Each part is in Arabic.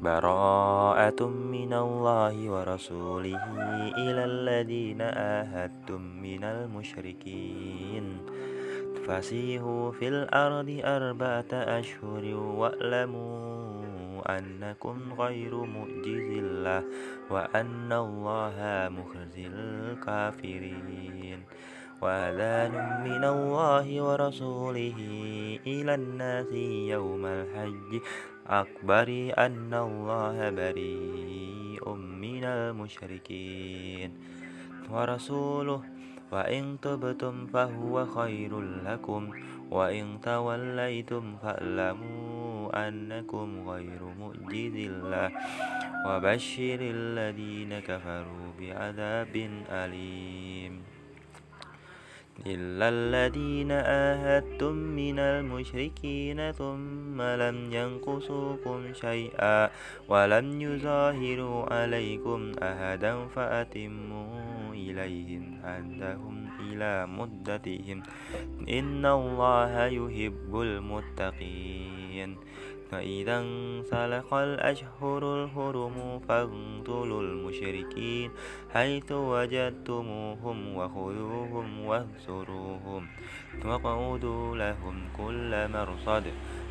براءة من الله ورسوله إلى الذين آهدتم من المشركين. فسيحوا في الأرض أربعة أشهر واعلموا أنكم غير معجز الله وأن الله مخزي الكافرين. وأذان من الله ورسوله إلى الناس يوم الحج. أكبر أن الله بريء من المشركين. ورسوله وإن تبتم فهو خير لكم وإن توليتم فاعلموا أنكم غير معجز الله. وبشر الذين كفروا بعذاب أليم. إلا الذين آهدتم من المشركين ثم لم ينقصوكم شيئا ولم يظاهروا عليكم أحدا فأتموا إليهم عندهم إلى مدتهم إن الله يحب المتقين فإذا انسلخ الأشهر الحرم فاقتلوا المشركين حيث وجدتموهم وخذوهم واهزروهم واقعدوا لهم كل مرصد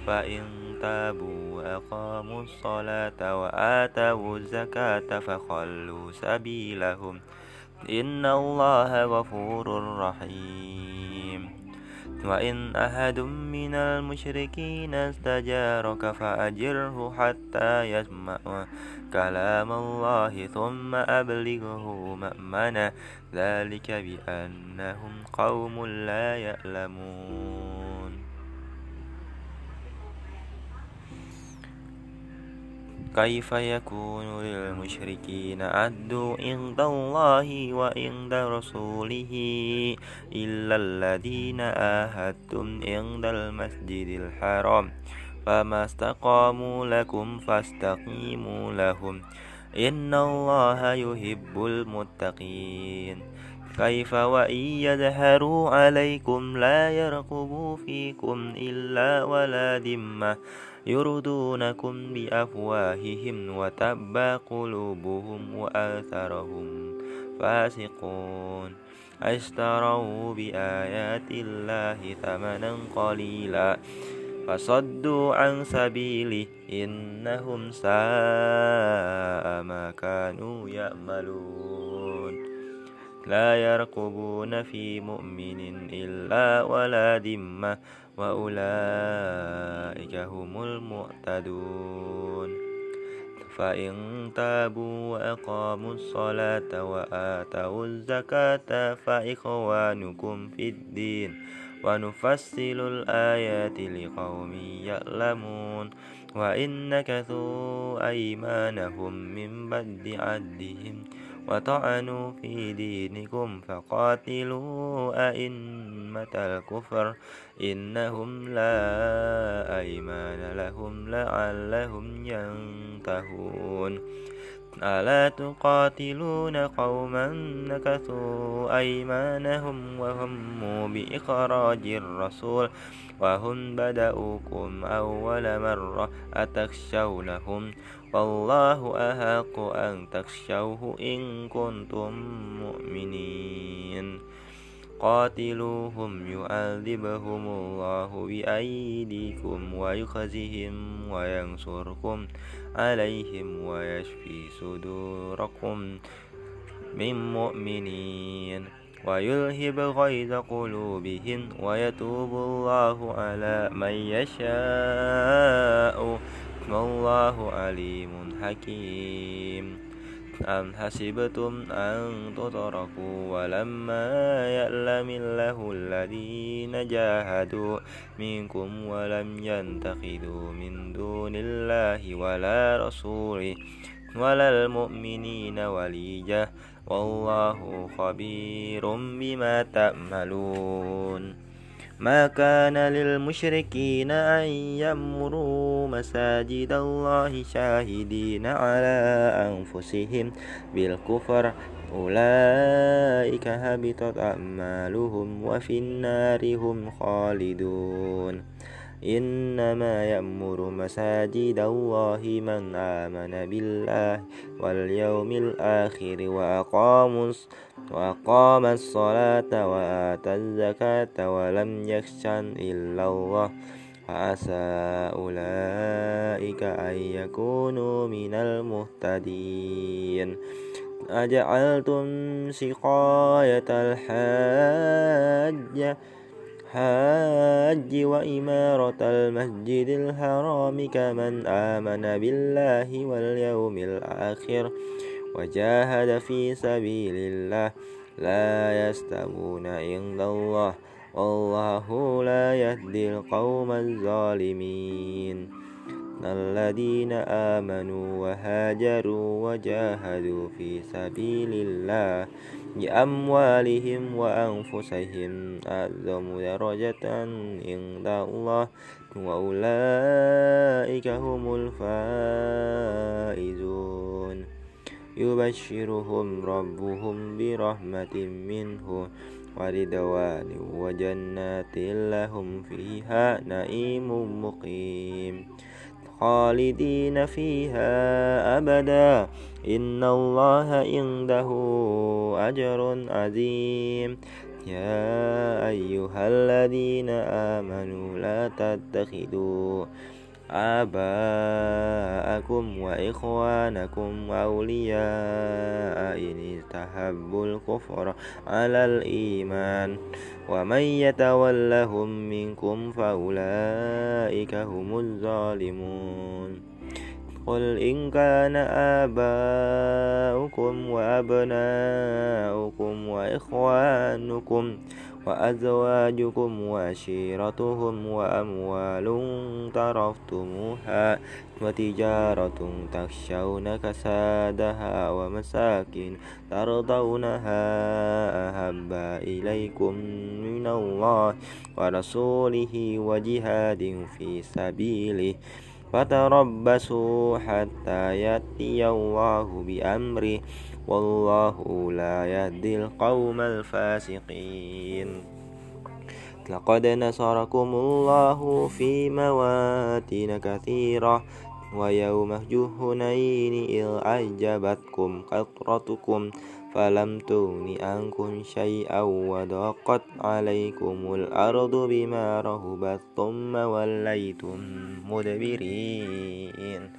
فإن تابوا وأقاموا الصلاة وآتوا الزكاة فخلوا سبيلهم إن الله غفور رحيم وإن أحد من المشركين استجارك فأجره حتى يسمع كلام الله ثم أبلغه مأمنا. ذلك بأنهم قوم لا يعلمون. كيف يكون للمشركين عد عند الله وعند رسوله إلا الذين آهدتم عند المسجد الحرام فما استقاموا لكم فاستقيموا لهم إن الله يحب المتقين كيف وإن يظهروا عليكم لا يرقبوا فيكم إلا ولا ذمة يردونكم بأفواههم وتبى قلوبهم وآثرهم فاسقون. أشتروا بآيات الله ثمنا قليلا. فصدوا عن سبيله إنهم ساء ما كانوا يأملون لا يرقبون في مؤمن إلا ولا ذمة وأولئك هم المعتدون. فإن تابوا وأقاموا الصلاة وآتوا الزكاة فإخوانكم في الدين ونفصل الآيات لقوم يعلمون. وإن نكثوا أيمانهم من بعد عدهم وطعنوا في دينكم فقاتلوا أئمة الكفر إنهم لا أيمان لهم لعلهم ينتهون. ألا تقاتلون قوما نكثوا أيمانهم وهموا بإخراج الرسول وهم بدأوكم أول مرة أتخشونهم والله أحق أن تخشوه إن كنتم مؤمنين قاتلوهم يعذبهم الله بأيديكم ويخزهم وينصركم عليهم ويشفي صدوركم من مؤمنين ويلهب غيظ قلوبهم ويتوب الله على من يشاء. والله عليم حكيم. أم حسبتم أن تتركوا ولما يعلم الله الذين جاهدوا منكم ولم ينتخذوا من دون الله ولا رسوله ولا المؤمنين وليجة والله خبير بما تعملون ما كان للمشركين أن يمروا مساجد الله شاهدين على أنفسهم بالكفر. أولئك هبطت أعمالهم وفي النار هم خالدون. إنما يأمر مساجد الله من آمن بالله واليوم الآخر وأقام وأقام الصلاة وآتى الزكاة ولم يخشن إلا الله. فعسى أولئك أن يكونوا من المهتدين. أجعلتم سقاية الحاج حاج وإمارة المسجد الحرام كمن آمن بالله واليوم الآخر وجاهد في سبيل الله لا يستوون عند الله والله لا يهدي القوم الظالمين الذين آمنوا وهاجروا وجاهدوا في سبيل الله بأموالهم وأنفسهم أعظم درجة عند الله وأولئك هم الفائزون. يبشرهم ربهم برحمة منه ورضوان وجنات لهم فيها نعيم مقيم. خالدين فيها أبدا. إن الله عنده أجر عظيم. يا أيها الذين آمنوا لا تتخذوا آباءكم وإخوانكم أولياء إن استحبوا الكفر على الإيمان ومن يتولهم منكم فأولئك هم الظالمون قل إن كان آباؤكم وأبناؤكم وإخوانكم وأزواجكم وعشيرتهم وأموال ترفتموها وتجارة تخشون كسادها ومساكن ترضونها أحب إليكم من الله ورسوله وجهاد في سبيله فتربصوا حتى يأتي الله بأمره والله لا يهدي القوم الفاسقين. لقد نصركم الله في مواتن كثيرة ويوم هنين إذ أعجبتكم كثرتكم فلم تغن عنكم شيئا وضاقت عليكم الأرض بما رهبت ثم وليتم مدبرين.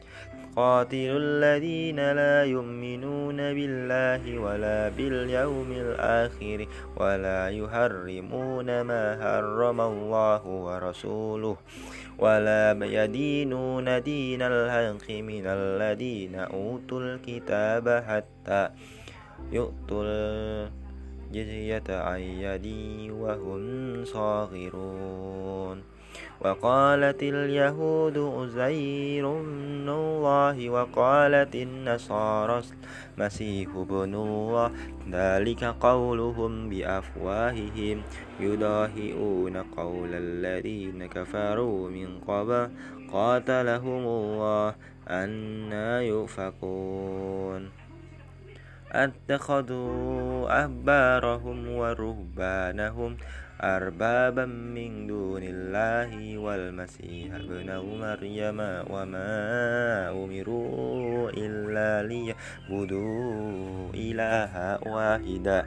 قاتلوا الذين لا يؤمنون بالله ولا باليوم الآخر ولا يحرمون ما حرم الله ورسوله ولا يدينون دين الحق من الذين أوتوا الكتاب حتى يؤتوا الجزية عن يد وهم صاغرون وقالت اليهود أزير بن الله وقالت النصارى المسيح بن الله ذلك قولهم بأفواههم يضاهئون قول الذين كفروا من قبل قاتلهم الله أنا يؤفكون اتخذوا أحبارهم ورهبانهم أربابا من دون الله والمسيح ابن مريم وما أمروا إلا ليعبدوا إلها واحدا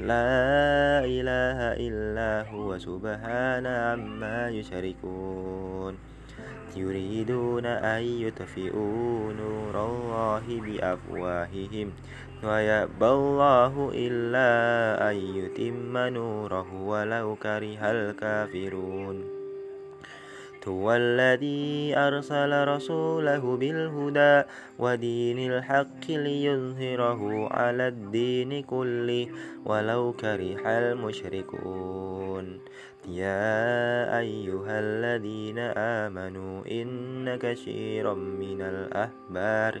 لا إله إلا هو سبحانه عما يشركون. يريدون أن يطفئوا نور الله بأفواههم. ويأبى الله إلا أن يتم نوره ولو كره الكافرون. هو الذي أرسل رسوله بالهدى ودين الحق ليظهره على الدين كله ولو كره المشركون. يا أيها الذين آمنوا إن كثيرا من الأحبار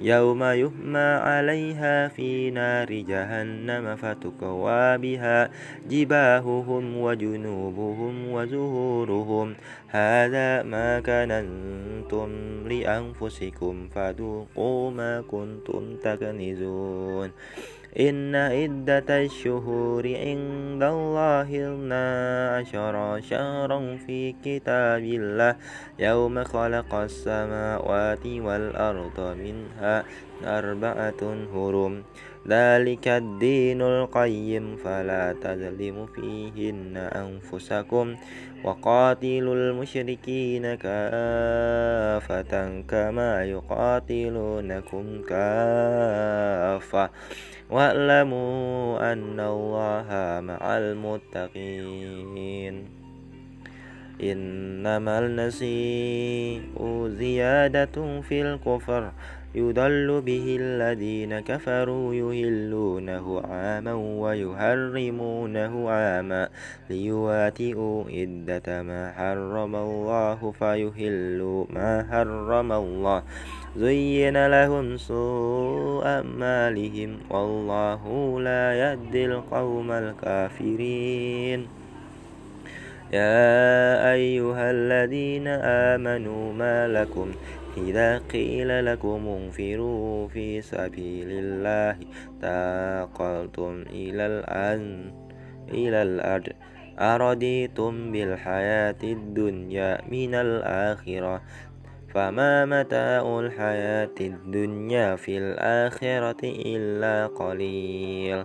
يوم يهمى عليها في نار جهنم فتكوى بها جباههم وجنوبهم وزهورهم. هذا ما كننتم لأنفسكم فذوقوا ما كنتم تكنزون. إن عدة الشهور عند الله اثنا عشر شهرا في كتاب الله. يوم خلق السماوات والأرض منها أربعة هرم. ذلك الدين القيم فلا تظلموا فيهن أنفسكم. وقاتلوا المشركين كافة كما يقاتلونكم كافة. واعلموا أن الله مع المتقين. إنما النسيء زيادة في الكفر. يضل به الذين كفروا يهلونه عاما ويحرمونه عاما ليواتئوا عدة ما حرم الله فيهلوا ما حرم الله زين لهم سوء أعمالهم والله لا يهدي القوم الكافرين يا أيها الذين آمنوا ما لكم إذا قيل لكم انفروا في سبيل الله تاقلتم إلى الأن إلى الأرض. أرضيتم بالحياة الدنيا من الآخرة؟ فما متاع الحياة الدنيا في الآخرة إلا قليل.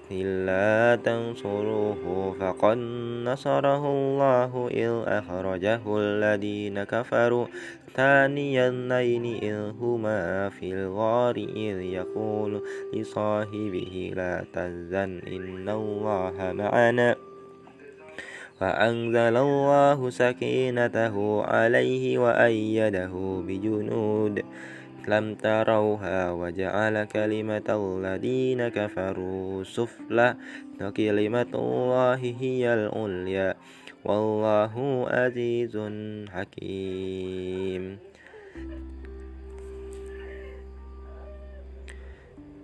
إلا تنصروه فقد نصره الله إذ أخرجه الذين كفروا ثاني النين إذ هما في الغار إذ يقول لصاحبه لا تزن إن الله معنا فأنزل الله سكينته عليه وأيده بجنود لم تروها وجعل كلمة الذين كفروا سفلى وكلمة الله هي العليا والله عزيز حكيم.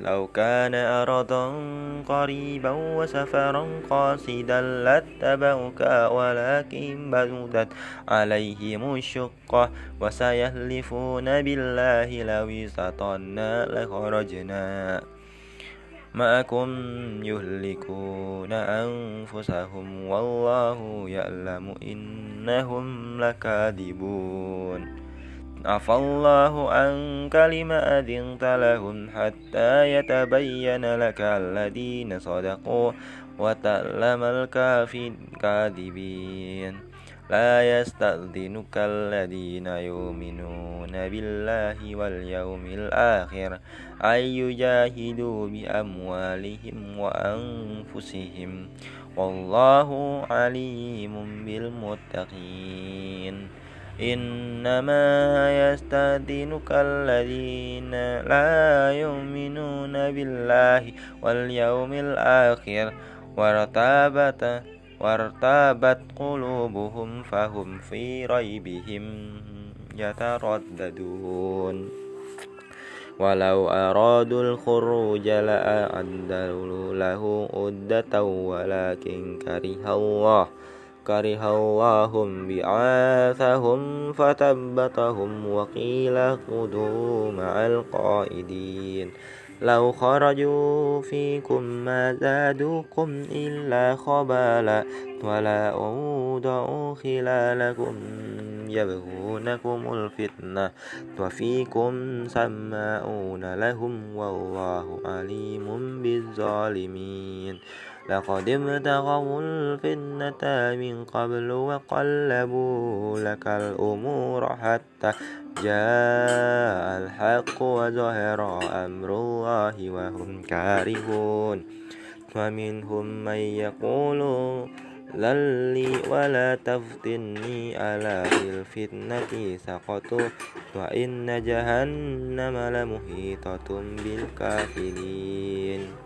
لو كان أرضا قريبا وسفرا قاصدا لاتبعك ولكن بدت عليهم الشقة وسيهلفون بالله لو استطعنا لخرجنا معكم يهلكون أنفسهم والله يعلم إنهم لكاذبون عفى الله عنك لما أذنت لهم حتى يتبين لك الذين صدقوا وتعلم الكاذبين لا يستأذنك الذين يؤمنون بالله واليوم الآخر أن يجاهدوا بأموالهم وأنفسهم. والله عليم بالمتقين. إنما يستأذنك الذين لا يؤمنون بالله واليوم الآخر وارتابت وارتابت قلوبهم فهم في ريبهم يترددون. ولو أرادوا الخروج لأعدوا له عدة ولكن كره الله. كره الله بعاثهم فثبتهم وقيل خذوا مع القائدين. لو خرجوا فيكم ما زادوكم إلا خبالا ولا أودعوا خلالكم يبغونكم الفتنة وفيكم سماؤون لهم والله عليم بالظالمين. لقد ابتغوا الفتنة من قبل وقلبوا لك الأمور حتى جاء الحق وظهر أمر الله وهم كارهون ومنهم من يقول للي ولا تفتني على الفتنة سقطوا وإن جهنم لمحيطة بالكافرين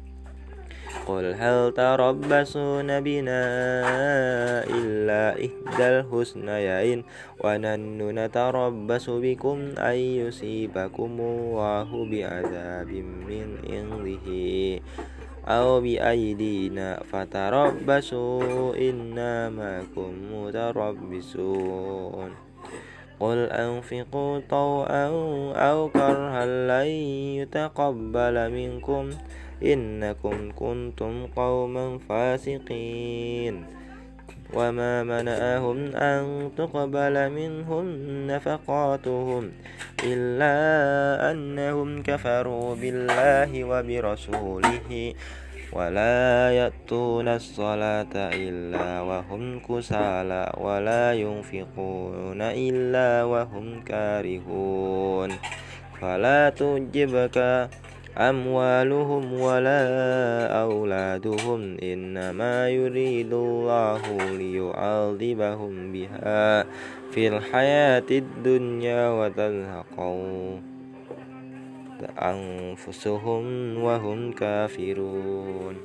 قل هل تربصون بنا إلا إحدى الحسنيين ونحن نتربص بكم أن يصيبكم الله بعذاب من عنده أو بأيدينا فتربصوا إنا معكم متربصون قل أنفقوا طوعا أو كرها لن يتقبل منكم إنكم كنتم قوما فاسقين. وما منعهم أن تقبل منهم نفقاتهم إلا أنهم كفروا بالله وبرسوله ولا يأتون الصلاة إلا وهم كسالى ولا ينفقون إلا وهم كارهون. فلا تعجبك أموالهم ولا أولادهم إنما يريد الله ليعذبهم بها في الحياة الدنيا وتزهق أنفسهم وهم كافرون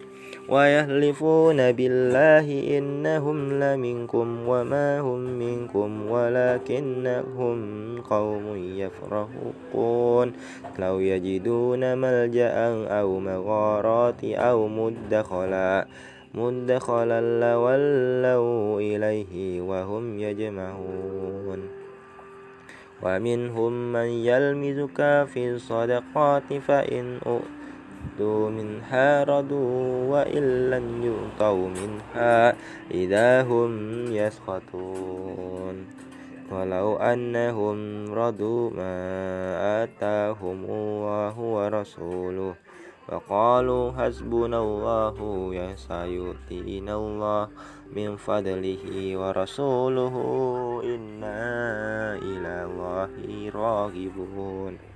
ويحلفون بالله إنهم لمنكم وما هم منكم ولكنهم قوم يفرقون لو يجدون ملجأ أو مغارات أو مدخلا مدخلا لولوا إليه وهم يجمعون ومنهم من يلمزك في الصدقات فإن يؤتوا منها ردوا وإن لم يؤتوا منها إذا هم يسخطون. ولو أنهم رضوا ما آتاهم الله ورسوله وقالوا حسبنا الله سيؤتينا الله من فضله ورسوله إنا إلى الله راغبون.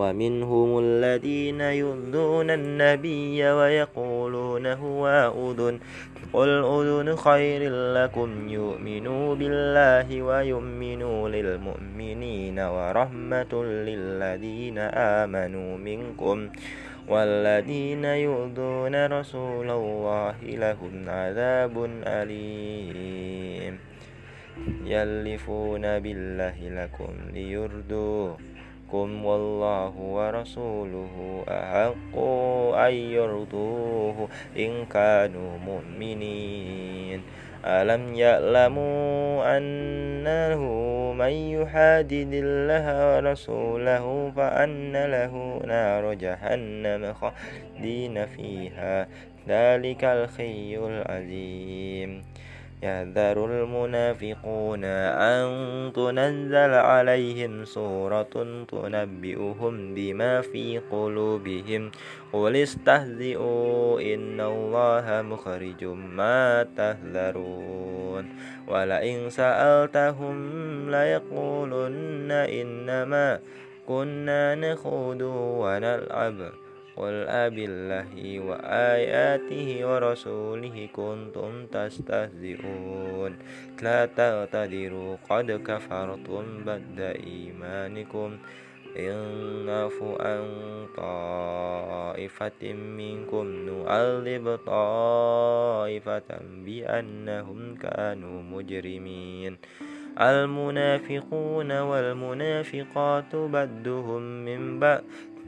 ومنهم الذين يؤذون النبي ويقولون هو أذن قل أذن خير لكم يؤمنوا بالله ويؤمنوا للمؤمنين ورحمة للذين آمنوا منكم والذين يؤذون رسول الله لهم عذاب أليم يلفون بالله لكم ليردوه منكم والله ورسوله أحق أن يرضوه إن كانوا مؤمنين ألم يعلموا أنه من يحادد الله ورسوله فأن له نار جهنم خالدين فيها ذلك الخي العظيم يحذر المنافقون أن تنزل عليهم سورة تنبئهم بما في قلوبهم قل استهزئوا إن الله مخرج ما تهذرون ولئن سألتهم ليقولن إنما كنا نخوض ونلعب قل أب الله وآياته ورسوله كنتم تستهزئون لا تعتذروا قد كفرتم بعد إيمانكم إن نعفو عن طائفة منكم نعذب طائفة بأنهم كانوا مجرمين المنافقون والمنافقات بدهم من بعد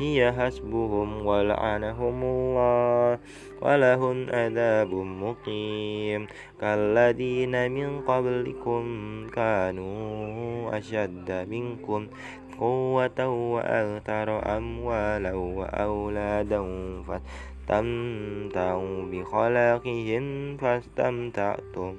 هي حسبهم ولعنهم الله ولهم عذاب مقيم كالذين من قبلكم كانوا أشد منكم قوة وأكثر أموالا وأولادا فاستمتعوا بخلاقهم فاستمتعتم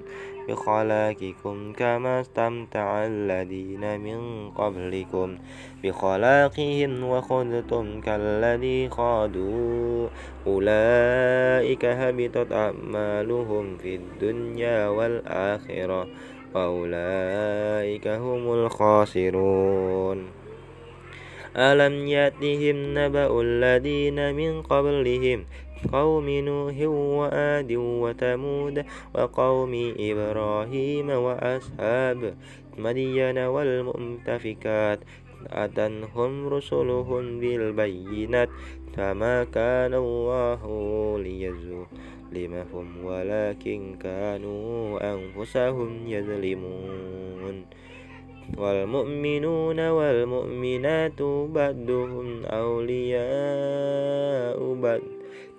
بخلاقكم كما استمتع الذين من قبلكم بخلاقهم وخذتم كالذي خاضوا أولئك هبطت أعمالهم في الدنيا والآخرة. وأولئك هم الخاسرون. ألم يأتهم نبأ الذين من قبلهم قوم نوح وآد وتمود وقوم إبراهيم وأصحاب مدين والمؤتفكات. أتنهم رسلهم بالبينات. فما كان الله ليظلمهم ولكن كانوا أنفسهم يظلمون. والمؤمنون والمؤمنات بعضهم أولياء بعض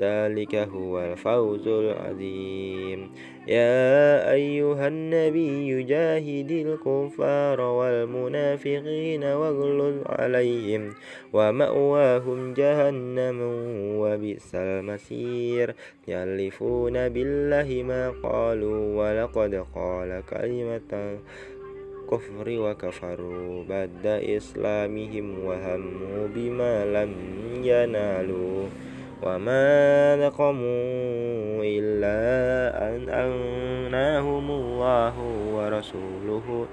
ذلك هو الفوز العظيم. يا أيها النبي جاهد الكفار والمنافقين واغلظ عليهم ومأواهم جهنم وبئس المصير. يحلفون بالله ما قالوا ولقد قال كلمة الكفر وكفروا بعد إسلامهم وهموا بما لم ينالوا. وما نقموا إلا أن أغناهم الله ورسوله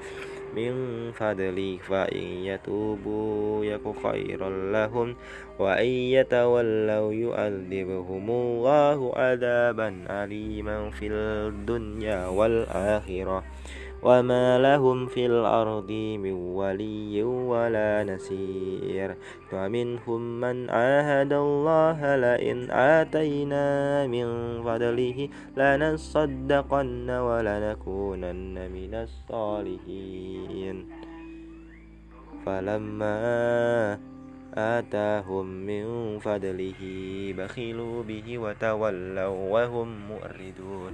من فضله فإن يتوبوا يك خيرا لهم وإن يتولوا يؤذبهم الله عذابا أليما في الدنيا والآخرة وما لهم في الأرض من ولي ولا نسير ومنهم من عاهد الله لئن آتينا من فضله لنصدقن ولنكونن من الصالحين فلما آتاهم من فضله بخلوا به وتولوا وهم مؤردون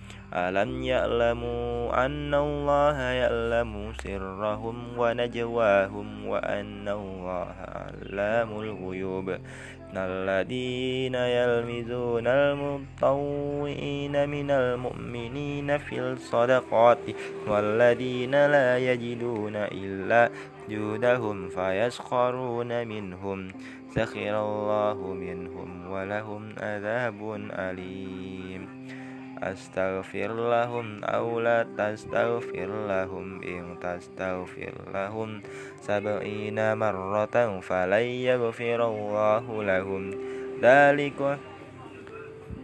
ألم يعلموا أن الله يعلم سرهم ونجواهم وأن الله علام الغيوب إن الذين يلمزون المطوئين من المؤمنين في الصدقات والذين لا يجدون إلا جودهم فيسخرون منهم سخر الله منهم ولهم عذاب أليم أستغفر لهم أو لا تستغفر لهم إن تستغفر لهم سبعين مرة فلن يغفر الله لهم ذلك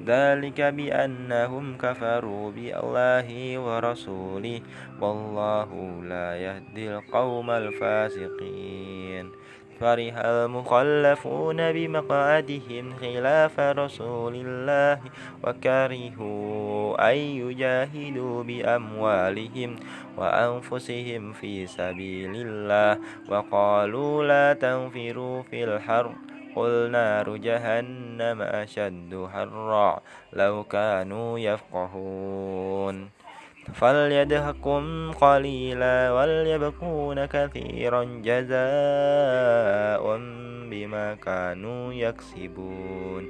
ذلك بأنهم كفروا بالله ورسوله والله لا يهدي القوم الفاسقين فرح المخلفون بمقعدهم خلاف رسول الله وكرهوا أن يجاهدوا بأموالهم وأنفسهم في سبيل الله وقالوا لا تنفروا في الحرب قل نار جهنم أشد حرا لو كانوا يفقهون فليدهكم قليلا وليبكون كثيرا جزاء بما كانوا يكسبون.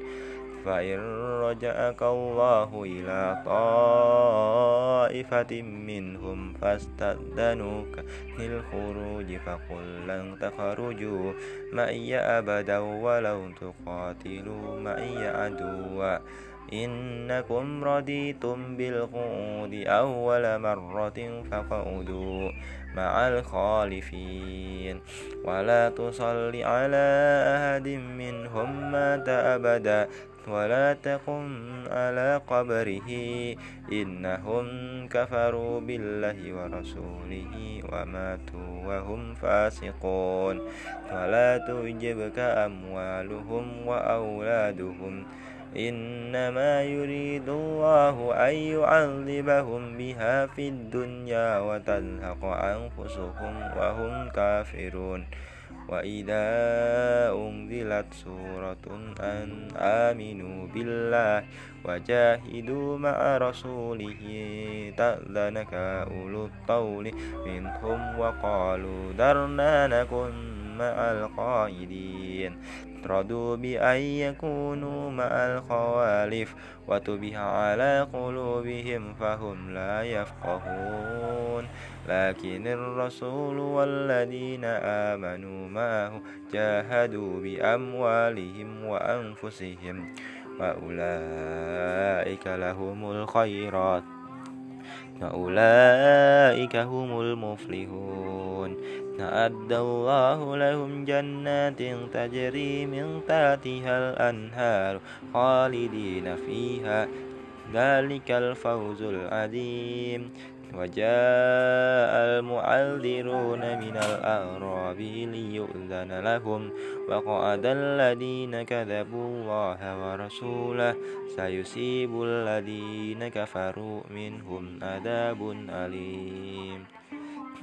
فإن رجعك الله إلى طائفة منهم فاستأذنوك للخروج فقل لن تخرجوا. معي أبدا ولو تقاتلوا معي عدوا. إنكم رضيتم بالقعود أول مرة فقعدوا مع الخالفين. ولا تصل على أحد منهم مات أبدا ولا تقم على قبره. إنهم كفروا بالله ورسوله وماتوا وهم فاسقون. ولا تعجبك أموالهم وأولادهم. إنما يريد الله أن يعذبهم بها في الدنيا وتزهق أنفسهم وهم كافرون. وإذا أنزلت سورة أن آمنوا بالله وجاهدوا مع رسوله تأذنك أولو الطول منهم وقالوا درنا نكن مع القائدين رضوا بأن يكونوا مع الخوالف وتبه على قلوبهم فهم لا يفقهون. لكن الرسول والذين آمنوا معه جاهدوا بأموالهم وأنفسهم وأولئك لهم الخيرات وأولئك هم المفلحون. أعد الله لهم جنات تجري من تحتها الأنهار خالدين فيها. ذلك الفوز العظيم. وجاء المعذرون من الأعراب ليؤذن لهم. وقعد الذين كذبوا الله ورسوله. سيصيب الذين كفروا منهم عذاب أليم.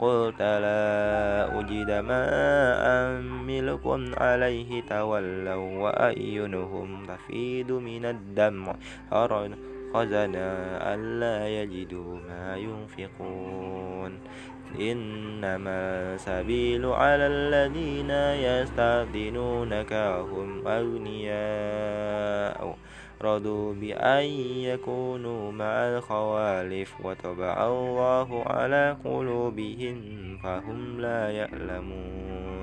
قلت لا أجد ما أملكم عليه تولوا وأعينهم تفيد من الدمع. خزنا ألا يجدوا ما ينفقون. إنما سبيل على الذين يستأذنونك هم أغنياء. رضوا بأن يكونوا مع الخوالف وطبع الله على قلوبهم فهم لا يعلمون